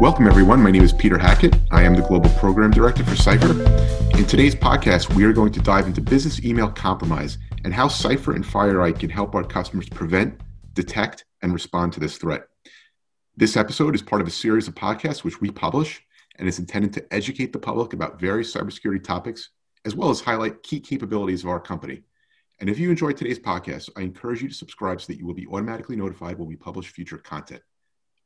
Welcome, everyone. My name is Peter Hackett. I am the Global Program Director for Cipher. In today's podcast, we are going to dive into business email compromise and how Cipher and FireEye can help our customers prevent, detect, and respond to this threat. This episode is part of a series of podcasts which we publish and is intended to educate the public about various cybersecurity topics, as well as highlight key capabilities of our company. And if you enjoyed today's podcast, I encourage you to subscribe so that you will be automatically notified when we publish future content.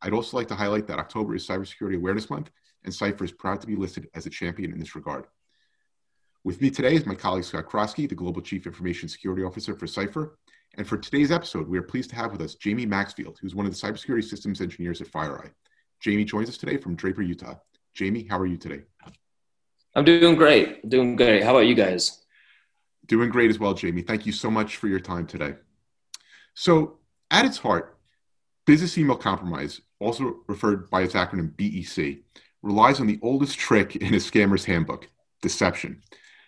I'd also like to highlight that October is Cybersecurity Awareness Month, and Cipher is proud to be listed as a champion in this regard. With me today is my colleague Scott Krosky, the Global Chief Information Security Officer for Cipher. And for today's episode, we are pleased to have with us Jamie Maxfield, who's one of the cybersecurity systems engineers at FireEye. Jamie joins us today from Draper, Utah. Jamie, how are you today? I'm doing great. Doing great. How about you guys? Doing great as well, Jamie. Thank you so much for your time today. So, at its heart, business email compromise also referred by its acronym BEC, relies on the oldest trick in a scammer's handbook deception.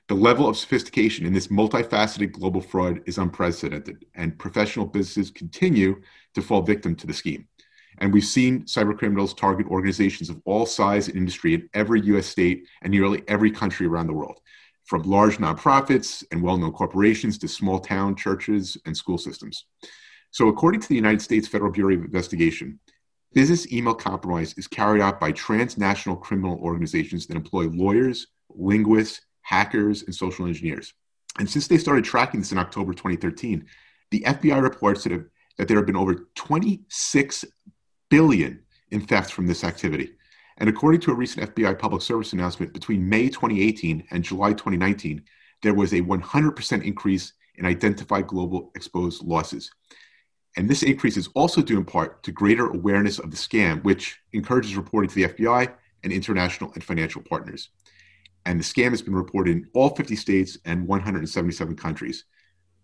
The level of sophistication in this multifaceted global fraud is unprecedented, and professional businesses continue to fall victim to the scheme. And we've seen cybercriminals target organizations of all size and industry in every US state and nearly every country around the world, from large nonprofits and well known corporations to small town churches and school systems. So, according to the United States Federal Bureau of Investigation, Business email compromise is carried out by transnational criminal organizations that employ lawyers, linguists, hackers, and social engineers. And since they started tracking this in October 2013, the FBI reports that, have, that there have been over 26 billion in thefts from this activity. And according to a recent FBI public service announcement, between May 2018 and July 2019, there was a 100% increase in identified global exposed losses. And this increase is also due in part to greater awareness of the scam, which encourages reporting to the FBI and international and financial partners. And the scam has been reported in all 50 states and 177 countries.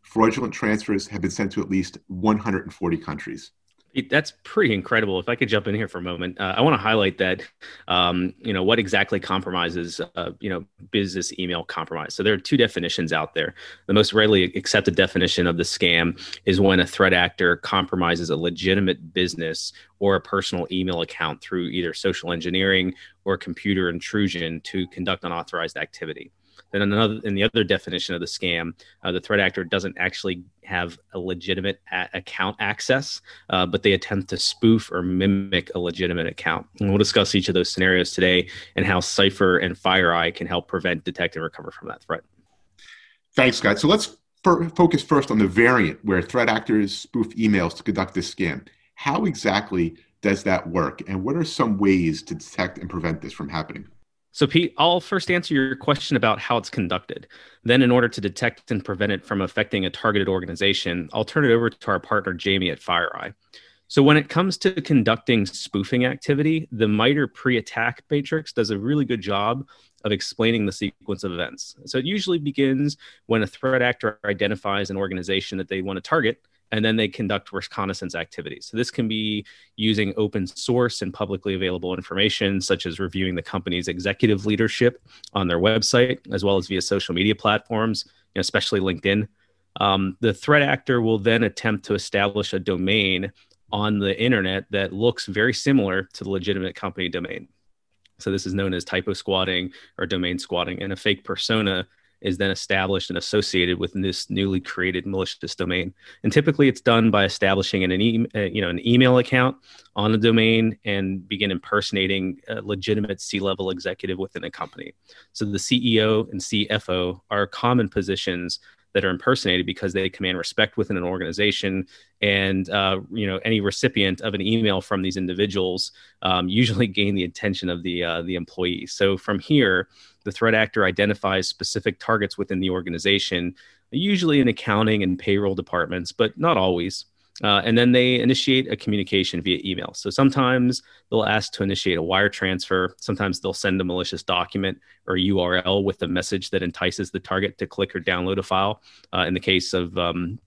Fraudulent transfers have been sent to at least 140 countries. That's pretty incredible. If I could jump in here for a moment, uh, I want to highlight that, um, you know, what exactly compromises, uh, you know, business email compromise. So there are two definitions out there. The most readily accepted definition of the scam is when a threat actor compromises a legitimate business or a personal email account through either social engineering or computer intrusion to conduct unauthorized activity. Then another, in the other definition of the scam, uh, the threat actor doesn't actually have a legitimate a- account access, uh, but they attempt to spoof or mimic a legitimate account. And we'll discuss each of those scenarios today and how Cipher and FireEye can help prevent, detect, and recover from that threat. Thanks, Scott. So let's focus first on the variant where threat actors spoof emails to conduct this scam. How exactly does that work, and what are some ways to detect and prevent this from happening? So, Pete, I'll first answer your question about how it's conducted. Then, in order to detect and prevent it from affecting a targeted organization, I'll turn it over to our partner, Jamie at FireEye. So, when it comes to conducting spoofing activity, the MITRE pre attack matrix does a really good job of explaining the sequence of events. So, it usually begins when a threat actor identifies an organization that they want to target and then they conduct reconnaissance activities. So this can be using open source and publicly available information, such as reviewing the company's executive leadership on their website, as well as via social media platforms, you know, especially LinkedIn. Um, the threat actor will then attempt to establish a domain on the internet that looks very similar to the legitimate company domain. So this is known as typo squatting or domain squatting, and a fake persona is then established and associated with this newly created malicious domain. And typically, it's done by establishing an, e- uh, you know an email account on the domain and begin impersonating a legitimate C-level executive within a company. So the CEO and CFO are common positions that are impersonated because they command respect within an organization and uh, you know any recipient of an email from these individuals um, usually gain the attention of the uh, the employee so from here the threat actor identifies specific targets within the organization usually in accounting and payroll departments but not always uh, and then they initiate a communication via email. So sometimes they'll ask to initiate a wire transfer. Sometimes they'll send a malicious document or URL with a message that entices the target to click or download a file. Uh, in the case of um,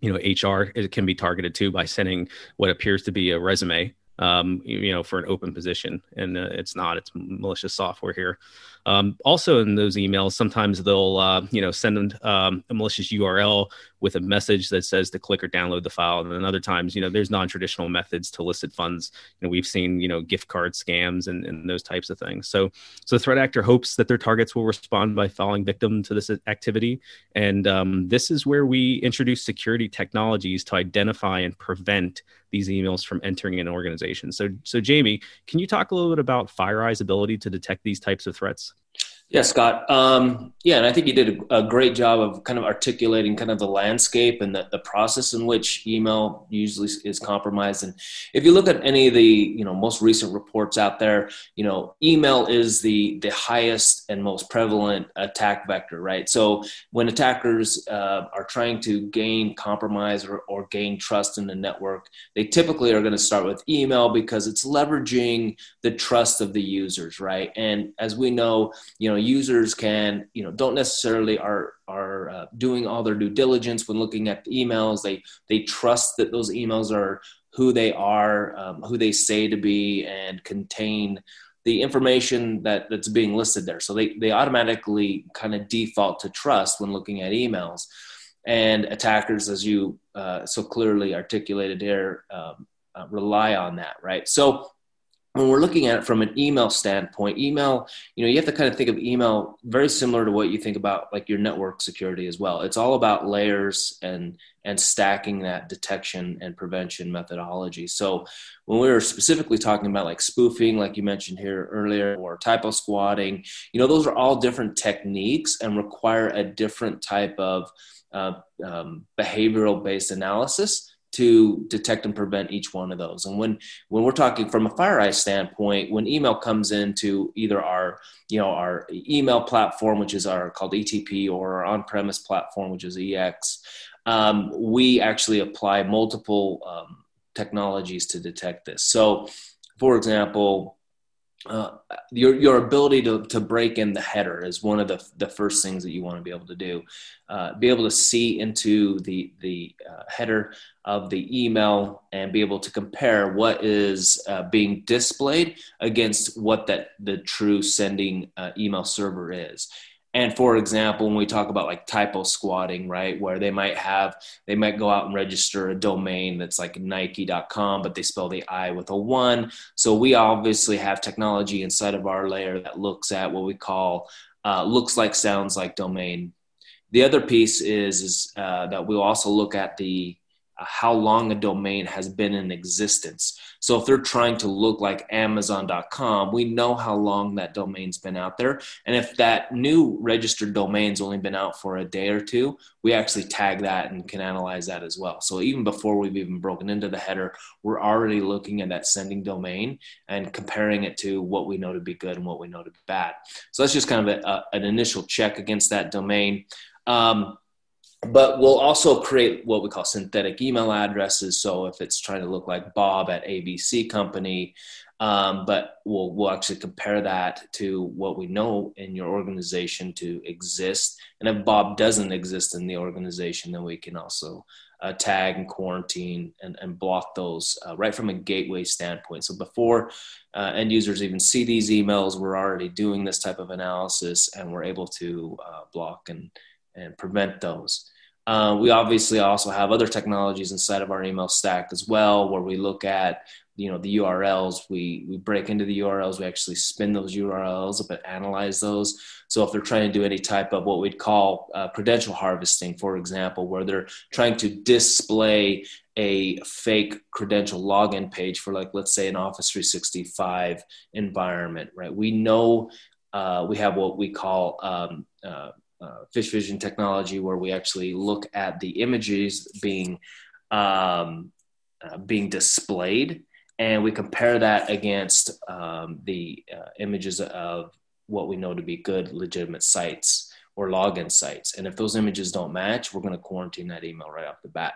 you know HR, it can be targeted too by sending what appears to be a resume um, you know, for an open position, and uh, it's not. It's malicious software here. Um, also, in those emails, sometimes they'll, uh, you know, send um, a malicious URL with a message that says to click or download the file. And then other times, you know, there's non-traditional methods to licit funds. You know, we've seen, you know, gift card scams and, and those types of things. So, so threat actor hopes that their targets will respond by falling victim to this activity. And um, this is where we introduce security technologies to identify and prevent these emails from entering an organization. So, so Jamie, can you talk a little bit about FireEye's ability to detect these types of threats? Yeah, Scott. Um, yeah, and I think you did a, a, great job of kind of articulating kind of the landscape and the, the process in which email usually is compromised. And if you look at any of the you know most recent reports out there, you know, email is the the highest and most prevalent attack vector, right? So when attackers uh, are trying to gain compromise or, or gain trust in the network, they typically are going to start with email because it's leveraging the trust of the users, right? And as we know, you know know users can you know don't necessarily are are uh, doing all their due diligence when looking at the emails. They they trust that those emails are who they are um, who they say to be and contain the information that that's being listed there. So they they automatically kind of default to trust when looking at emails. And attackers as you uh, so clearly articulated here um, uh, rely on that right? So when we're looking at it from an email standpoint, email, you know, you have to kind of think of email very similar to what you think about like your network security as well. It's all about layers and and stacking that detection and prevention methodology. So when we were specifically talking about like spoofing, like you mentioned here earlier, or typo squatting, you know, those are all different techniques and require a different type of uh, um, behavioral based analysis to detect and prevent each one of those. And when when we're talking from a FireEye standpoint, when email comes into either our you know our email platform, which is our called ETP, or our on-premise platform, which is EX, um, we actually apply multiple um, technologies to detect this. So, for example, uh, your your ability to, to break in the header is one of the, the first things that you want to be able to do. Uh, be able to see into the the uh, header of the email and be able to compare what is uh, being displayed against what that the true sending uh, email server is. And for example, when we talk about like typo squatting, right, where they might have, they might go out and register a domain that's like nike.com, but they spell the I with a one. So we obviously have technology inside of our layer that looks at what we call uh, looks like, sounds like domain. The other piece is, is uh, that we'll also look at the how long a domain has been in existence. So if they're trying to look like Amazon.com, we know how long that domain's been out there. And if that new registered domain's only been out for a day or two, we actually tag that and can analyze that as well. So even before we've even broken into the header, we're already looking at that sending domain and comparing it to what we know to be good and what we know to be bad. So that's just kind of a, a, an initial check against that domain. Um, but we'll also create what we call synthetic email addresses. So if it's trying to look like Bob at ABC Company, um, but we'll we'll actually compare that to what we know in your organization to exist. And if Bob doesn't exist in the organization, then we can also uh, tag and quarantine and, and block those uh, right from a gateway standpoint. So before uh, end users even see these emails, we're already doing this type of analysis, and we're able to uh, block and and prevent those. Uh, we obviously also have other technologies inside of our email stack as well, where we look at you know the URLs. We we break into the URLs. We actually spin those URLs up and analyze those. So if they're trying to do any type of what we'd call uh, credential harvesting, for example, where they're trying to display a fake credential login page for like let's say an Office 365 environment, right? We know uh, we have what we call um, uh, PhishVision technology where we actually look at the images being um, uh, being displayed. And we compare that against um, the uh, images of what we know to be good legitimate sites or login sites. And if those images don't match we're going to quarantine that email right off the bat.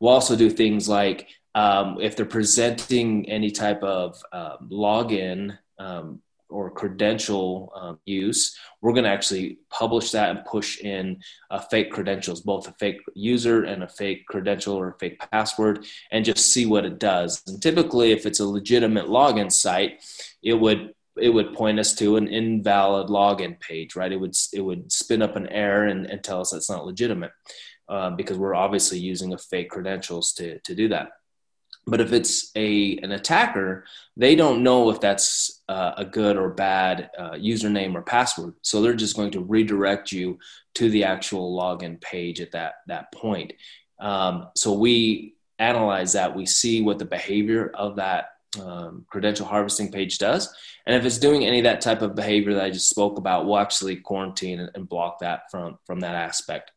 We'll also do things like um, if they're presenting any type of um, login um, or credential um, use, we're going to actually publish that and push in uh, fake credentials, both a fake user and a fake credential or a fake password, and just see what it does. And typically, if it's a legitimate login site, it would it would point us to an invalid login page, right? It would it would spin up an error and, and tell us that's not legitimate. uh, because we're obviously using a fake credentials to, to do that. But if it's a an attacker, they don't know if that's uh, a good or bad uh, username or password. So they're just going to redirect you to the actual login page at that that point. Um, so we analyze that. We see what the behavior of that um, credential harvesting page does, and if it's doing any of that type of behavior that I just spoke about, we'll actually quarantine and, and block that from from that aspect.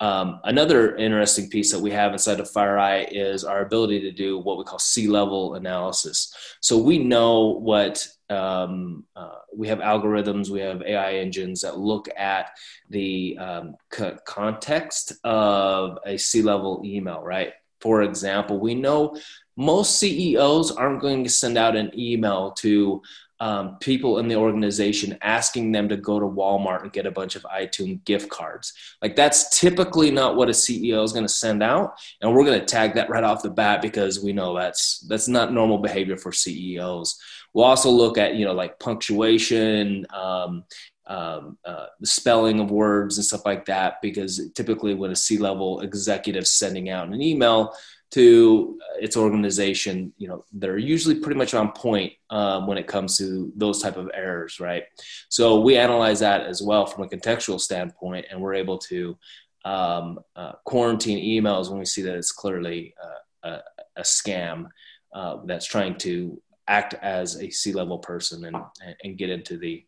Um, another interesting piece that we have inside of FireEye is our ability to do what we call C-level analysis. So we know what um, uh, we have algorithms, we have AI engines that look at the um, c- context of a C-level email, right? For example, we know most CEOs aren't going to send out an email to um, people in the organization asking them to go to Walmart and get a bunch of iTunes gift cards. Like that's typically not what a CEO is going to send out, and we're going to tag that right off the bat because we know that's that's not normal behavior for CEOs. We'll also look at you know like punctuation. Um, um, uh, the spelling of words and stuff like that, because typically when a C-level executive sending out an email, to its organization, you know, they're usually pretty much on point um, when it comes to those type of errors, right? So we analyze that as well from a contextual standpoint, and we're able to um, uh, quarantine emails when we see that it's clearly uh, a, a, scam uh, that's trying to act as a C-level person and, and get into the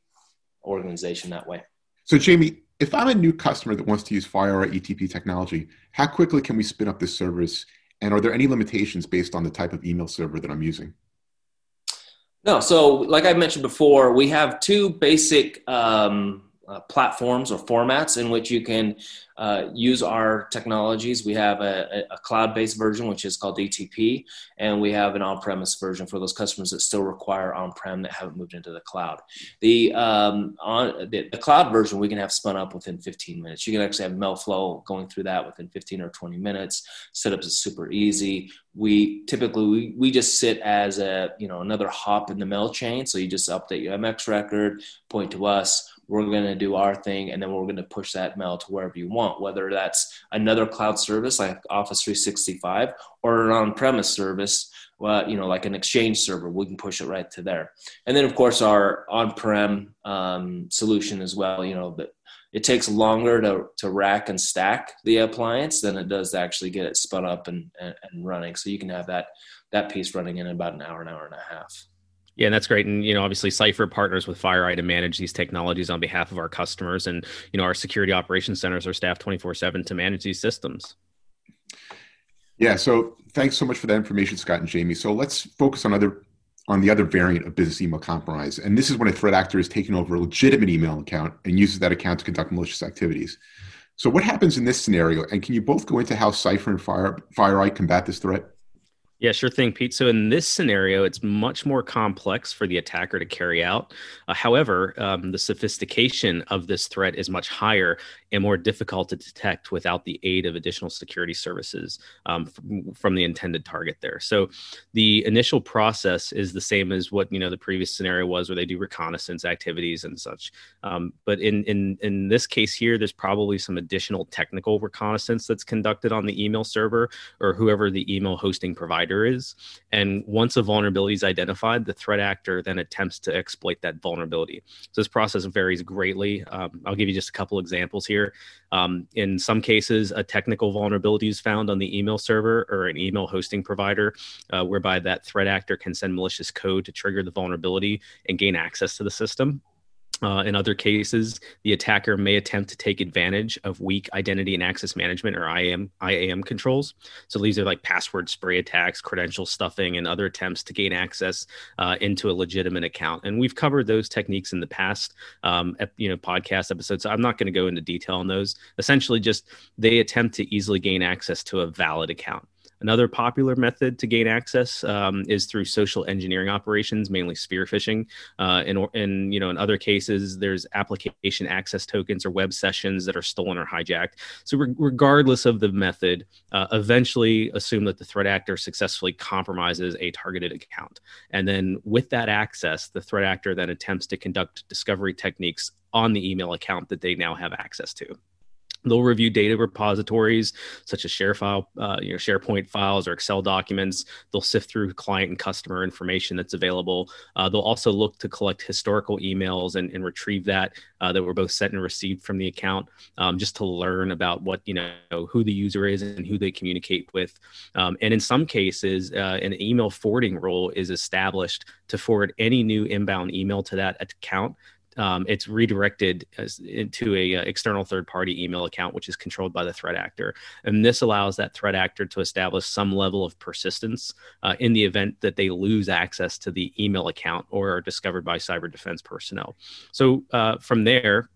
organization that way. So, Jamie, if I'm a new customer that wants to use FireEye ETP technology, how quickly can we spin up this service and are there any limitations based on the type of email server that I'm using? No. So, like I mentioned before, we have two basic um, uh, platforms or formats in which you can uh, use our technologies. We have a, a, cloud-based version, which is called ETP, and we have an on-premise version for those customers that still require on-prem that haven't moved into the cloud. The um, on the, the, cloud version we can have spun up within 15 minutes. You can actually have MailFlow going through that within 15 or 20 minutes. Setups is super easy. We typically we, we just sit as a you know another hop in the mail chain. So you just update your MX record, point to us we're going to do our thing and then we're going to push that mail to wherever you want whether that's another cloud service like office 365 or an on-premise service well, you know like an exchange server we can push it right to there. And then of course our on-prem um, solution as well you know but it takes longer to, to rack and stack the appliance than it does to actually get it spun up and, and, and running. So you can have that that piece running in about an hour an hour and a half yeah, and that's great. And you know, obviously, Cipher partners with FireEye to manage these technologies on behalf of our customers, and you know, our security operations centers are staffed twenty four seven to manage these systems. Yeah. So thanks so much for that information, Scott and Jamie. So let's focus on other on the other variant of business email compromise, and this is when a threat actor is taking over a legitimate email account and uses that account to conduct malicious activities. So what happens in this scenario? And can you both go into how Cipher and Fire FireEye combat this threat? Yeah, sure thing, Pete. So in this scenario, it's much more complex for the attacker to carry out. Uh, however, um, the sophistication of this threat is much higher and more difficult to detect without the aid of additional security services um, from, from, the intended target there. So the initial process is the same as what you know the previous scenario was, where they do reconnaissance activities and such. Um, but in in in this case here, there's probably some additional technical reconnaissance that's conducted on the email server or whoever the email hosting provider is. And once a vulnerability is identified, the threat actor then attempts to exploit that vulnerability. So this process varies greatly. Um, I'll give you just a couple examples here. Um, in some cases, a technical vulnerability is found on the email server or an email hosting provider, uh, whereby that threat actor can send malicious code to trigger the vulnerability and gain access to the system. Uh, in other cases, the attacker may attempt to take advantage of weak identity and access management or IAM, IAM controls. So these are like password spray attacks, credential stuffing, and other attempts to gain access uh, into a legitimate account. And we've covered those techniques in the past, um, you know, podcast episodes. So I'm not going to go into detail on those. Essentially, just they attempt to easily gain access to a valid account. Another popular method to gain access um, is through social engineering operations, mainly spear phishing. Uh, and, in, you know, in other cases, there's application access tokens or web sessions that are stolen or hijacked. So, re- regardless of the method, uh, eventually assume that the threat actor successfully compromises a targeted account. And then, with that access, the threat actor then attempts to conduct discovery techniques on the email account that they now have access to. They'll review data repositories such as share file, uh, you know, SharePoint files or Excel documents. They'll sift through client and customer information that's available. Uh, they'll also look to collect historical emails and, and retrieve that uh, that were both sent and received from the account, um, just to learn about what you know who the user is and who they communicate with. Um, and in some cases, uh, an email forwarding role is established to forward any new inbound email to that account um, it's redirected as, into a uh, external third party email account which is controlled by the threat actor. And this allows that threat actor to establish some level of persistence uh, in the event that they lose access to the email account or are discovered by cyber defense personnel. So uh, from there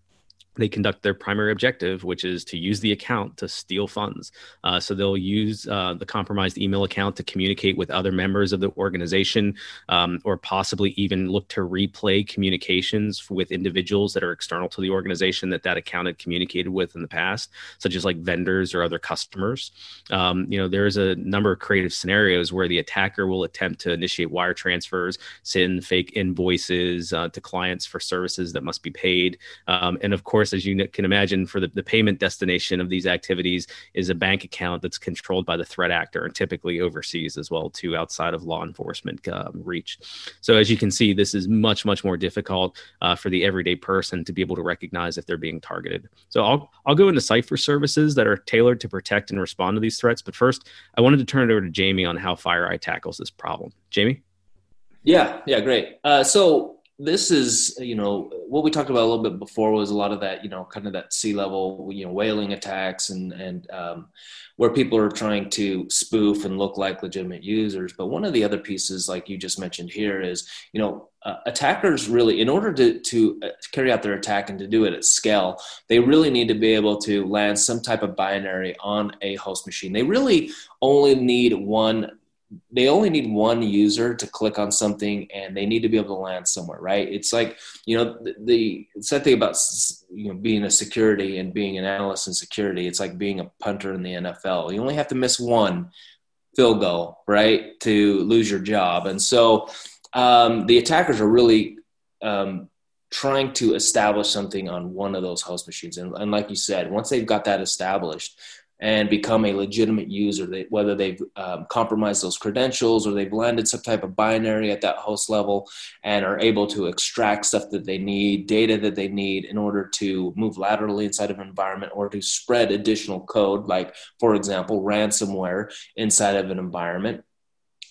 they conduct their primary objective, which is to use the account to steal funds. Uh, so they'll use uh, the compromised email account to communicate with other members of the organization, um, or possibly even look to replay communications with individuals that are external to the organization that that account had communicated with in the past, such as like vendors or other customers. Um, you know, there's a number of creative scenarios where the attacker will attempt to initiate wire transfers, send fake invoices uh, to clients for services that must be paid, um, and of course course, as you can imagine, for the, the payment destination of these activities is a bank account that's controlled by the threat actor and typically overseas as well, too, outside of law enforcement um, reach. So, as you can see, this is much, much more difficult uh, for the everyday person to be able to recognize if they're being targeted. So, I'll, I'll go into Cipher services that are tailored to protect and respond to these threats. But first, I wanted to turn it over to Jamie on how FireEye tackles this problem. Jamie? Yeah, yeah, great. Uh, so this is you know what we talked about a little bit before was a lot of that you know kind of that C-level you know whaling attacks and and um, where people are trying to spoof and look like legitimate users. But one of the other pieces like you just mentioned here is you know uh, attackers really in order to to uh, carry out their attack and to do it at scale they really need to be able to land some type of binary on a host machine. They really only need one they only need one user to click on something and they need to be able to land somewhere right? It's like you know the, the sad thing about you know being a security and being an analyst in security it's like being a punter in the nfl you only have to miss one field goal right to lose your job. And so um, the attackers are really um, trying to establish something on one of those host machines. And, and like you said once they've got that established and become a legitimate user. They, whether they've um, compromised those credentials or they've landed some type of binary at that host level and are able to extract stuff that they need, data that they need in order to move laterally inside of an environment or to spread additional code, like, for example, ransomware inside of an environment.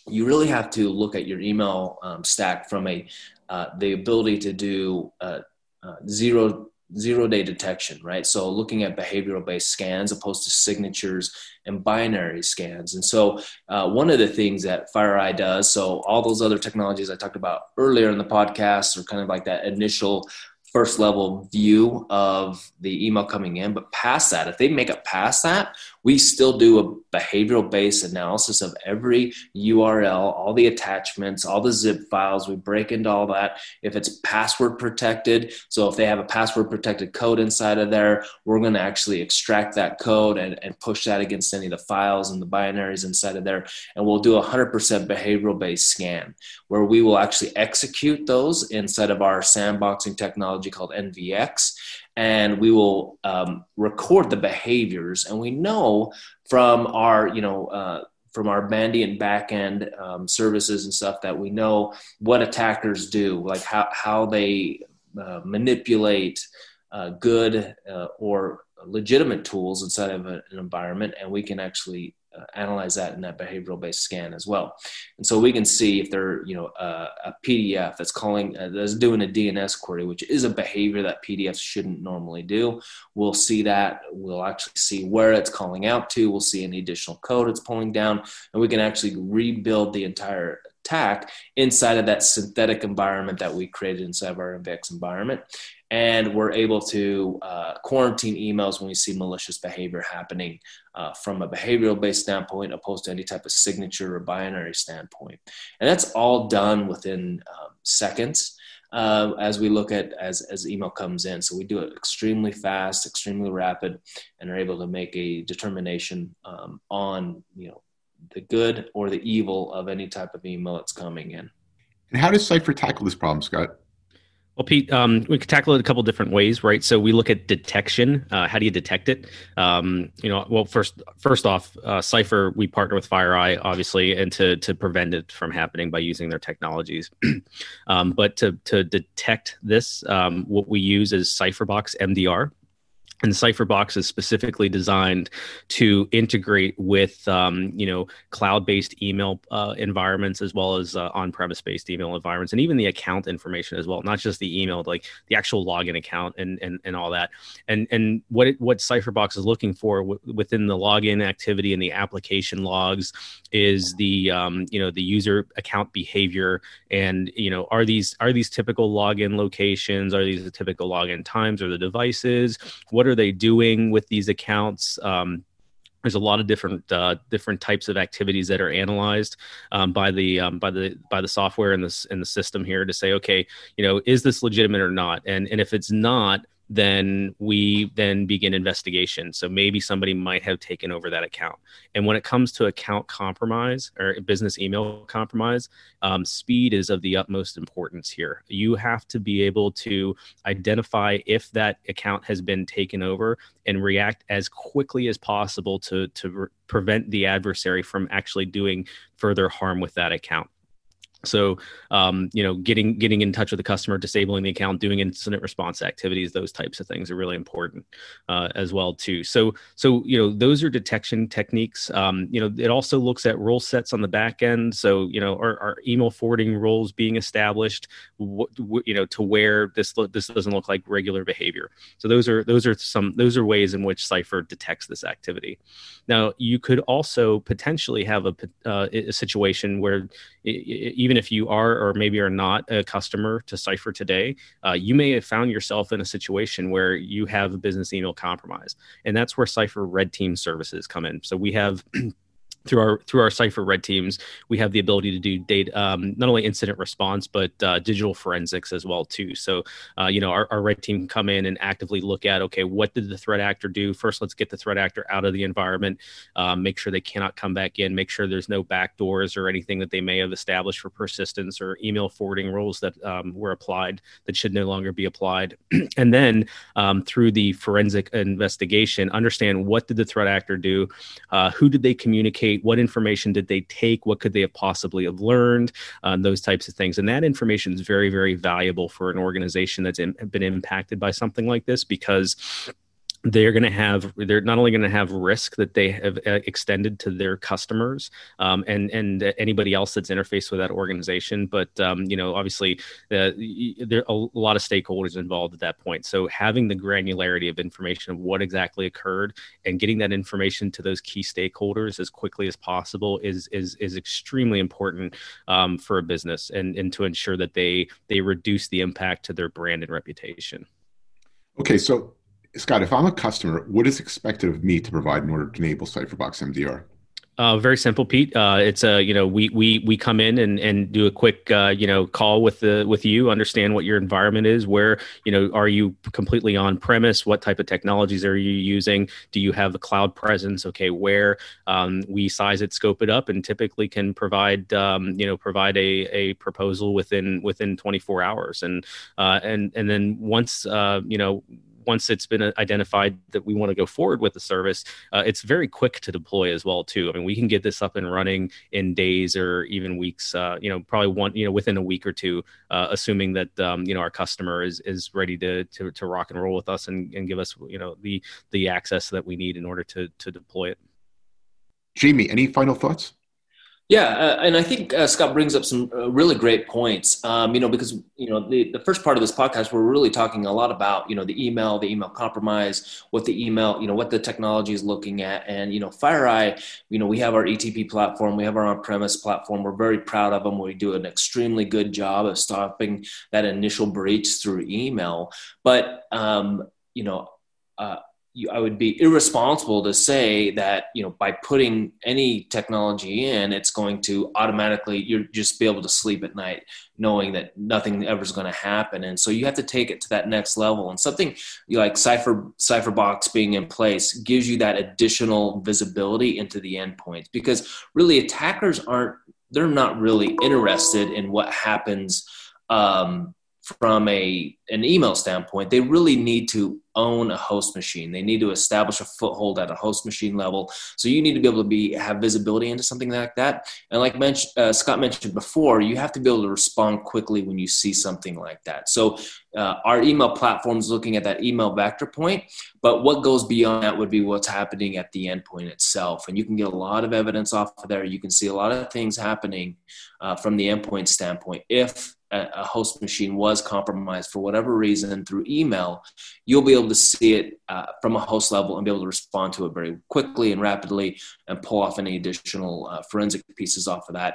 You really have to look at your email um, stack from a uh, the ability to do uh, uh, zero zero day detection, right? So looking at behavioral based scans opposed to signatures and binary scans. And so uh, one of the things that FireEye does, so all those other technologies I talked about earlier in the podcast are kind of like that initial first level view of the email coming in. But past that, if they make it past that, we still do a behavioral based analysis of every URL, all the attachments, all the zip files. We break into all that. If it's password protected, so if they have a password protected code inside of there, we're going to actually extract that code and, and push that against any of the files and the binaries inside of there. And we'll do a 100% behavioral based scan where we will actually execute those inside of our sandboxing technology called MVX and we will um, record the behaviors. And we know from our you know uh, from our Mandiant backend um, services and stuff that we know what attackers do like how, how they uh, manipulate uh, good uh, or legitimate tools inside of a, an environment. And we can actually analyze that in that behavioral based scan as well. And so we can see if they're, you know, uh, a PDF that's calling, uh, that's doing a DNS query, which is a behavior that PDFs shouldn't normally do. We'll see that. We'll actually see where it's calling out to. We'll see any additional code it's pulling down, and we can actually rebuild the entire attack inside of that synthetic environment that we created inside of our MVX environment. And we're able to uh, quarantine emails when we see malicious behavior happening uh, from a behavioral based standpoint opposed to any type of signature or binary standpoint. And that's all done within um, seconds uh, as we look at as, as email comes in. So we do it extremely fast extremely rapid and are able to make a determination um, on you know the good or the evil of any type of email that's coming in and how does cipher tackle this problem scott Well, Pete, um, we could tackle it a couple different ways, right? So we look at detection. Uh, how do you detect it? Um, you know, well, first, first off, uh, Cipher we partner with FireEye, obviously, and to to prevent it from happening by using their technologies. um, but to to detect this, um, what we use is CipherBox MDR and Cipherbox is specifically designed to integrate with um, you know cloud-based email uh, environments as well as uh, on-premise based email environments and even the account information as well not just the email like the actual login account and and, and all that. And and what it, what Cipherbox is looking for w- within the login activity and the application logs is the um, you know the user account behavior and you know are these are these typical login locations? Are these the typical login times or the devices? What are they doing with these accounts? Um, there's a lot of different uh, different types of activities that are analyzed um, by the um, by the by the software in this in the system here to say okay you know is this legitimate or not? And and if it's not then we then begin investigation. So maybe somebody might have taken over that account. And when it comes to account compromise or business email compromise, um, speed is of the utmost importance here. You have to be able to identify if that account has been taken over and react as quickly as possible to to re- prevent the adversary from actually doing further harm with that account. So, um, you know, getting getting in touch with the customer, disabling the account, doing incident response activities, those types of things are really important uh, as well too. So, so you know, those are detection techniques. Um, you know, it also looks at rule sets on the back end. So, you know, are, are email forwarding rules being established? What, you know, to where this this doesn't look like regular behavior. So, those are those are some those are ways in which Cipher detects this activity. Now, you could also potentially have a, uh, a situation where even if you are or maybe are not a customer to Cipher today, uh, you may have found yourself in a situation where you have a business email compromise. And that's where Cipher Red Team services come in. So we have through our through our cipher red teams we have the ability to do data um, not only incident response but uh, digital forensics as well too. So uh, you know our, our red team can come in and actively look at okay what did the threat actor do? First let's get the threat actor out of the environment um, make sure they cannot come back in make sure there's no back doors or anything that they may have established for persistence or email forwarding rules that um, were applied that should no longer be applied. And then um, through the forensic investigation understand what did the threat actor do? Uh, who did they communicate what information did they take what could they have possibly have learned uh, those types of things. And that information is very very valuable for an organization that's in, been impacted by something like this because they're going to have they're not only going to have risk that they have uh, extended to their customers um, and and anybody else that's interfaced with that organization but um, you know obviously uh, there are a lot of stakeholders involved at that point. So having the granularity of information of what exactly occurred and getting that information to those key stakeholders as quickly as possible is is is extremely important um, for a business and and to ensure that they they reduce the impact to their brand and reputation. Okay so Scott, if I'm a customer, what is expected of me to provide in order to enable Cipherbox MDR? Uh, very simple, Pete. Uh, it's a you know we we we come in and and do a quick uh, you know call with the with you, understand what your environment is. Where you know are you completely on premise? What type of technologies are you using? Do you have a cloud presence? Okay, where um, we size it, scope it up, and typically can provide um, you know provide a, a proposal within within 24 hours. And uh, and and then once uh, you know once it's been identified that we want to go forward with the service, uh, it's very quick to deploy as well too. I mean, we can get this up and running in days or even weeks. Uh, you know, probably one you know within a week or two, uh, assuming that um, you know our customer is is ready to, to to rock and roll with us and, and give us you know the the access that we need in order to to deploy it. Jamie, any final thoughts? Yeah, uh, and I think uh, Scott brings up some uh, really great points. Um, you know, because you know the, the first part of this podcast, we're really talking a lot about you know the email, the email compromise, what the email, you know, what the technology is looking at, and you know, FireEye. You know, we have our ETP platform, we have our on-premise platform. We're very proud of them. We do an extremely good job of stopping that initial breach through email. But um, you know, uh, I would be irresponsible to say that you know by putting any technology in, it's going to automatically you just be able to sleep at night knowing that nothing ever is going to happen. And so you have to take it to that next level. And something like Cipher Cipherbox being in place gives you that additional visibility into the endpoints because really attackers aren't they're not really interested in what happens um, from a an email standpoint, they really need to own a host machine. They need to establish a foothold at a host machine level. So you need to be able to be have visibility into something like that. And like mentioned, uh, Scott mentioned before, you have to be able to respond quickly when you see something like that. So uh, our email platform is looking at that email vector point, but what goes beyond that would be what's happening at the endpoint itself. And you can get a lot of evidence off of there. You can see a lot of things happening uh, from the endpoint standpoint if a host machine was compromised for whatever reason through email, you'll be able to see it uh, from a host level and be able to respond to it very quickly and rapidly and pull off any additional uh, forensic pieces off of that.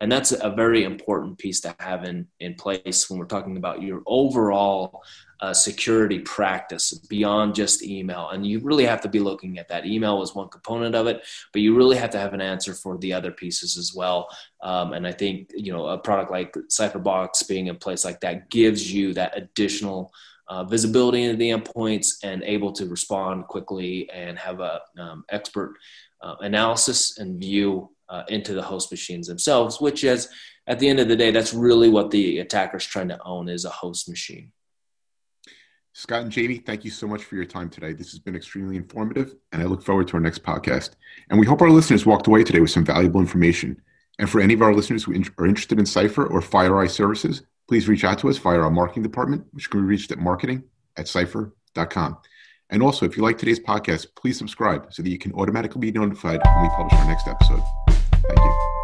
And that's a very important piece to have in, in place when we're talking about your overall uh, security practice beyond just email. And you really have to be looking at that. Email is one component of it, but you really have to have an answer for the other pieces as well. Um, and I think, you know, a product like CipherBox being in place like that gives you that additional uh, visibility into the endpoints and able to respond quickly and have a um, expert uh, analysis and view uh, into the host machines themselves, which is at the end of the day, that's really what the attacker's trying to own is a host machine. Scott and Jamie, thank you so much for your time today. This has been extremely informative, and I look forward to our next podcast. And we hope our listeners walked away today with some valuable information. And for any of our listeners who are interested in Cipher or FireEye services, please reach out to us via our marketing department, which can be reached at marketing at cipher.com. And also, if you like today's podcast, please subscribe so that you can automatically be notified when we publish our next episode. Thank you.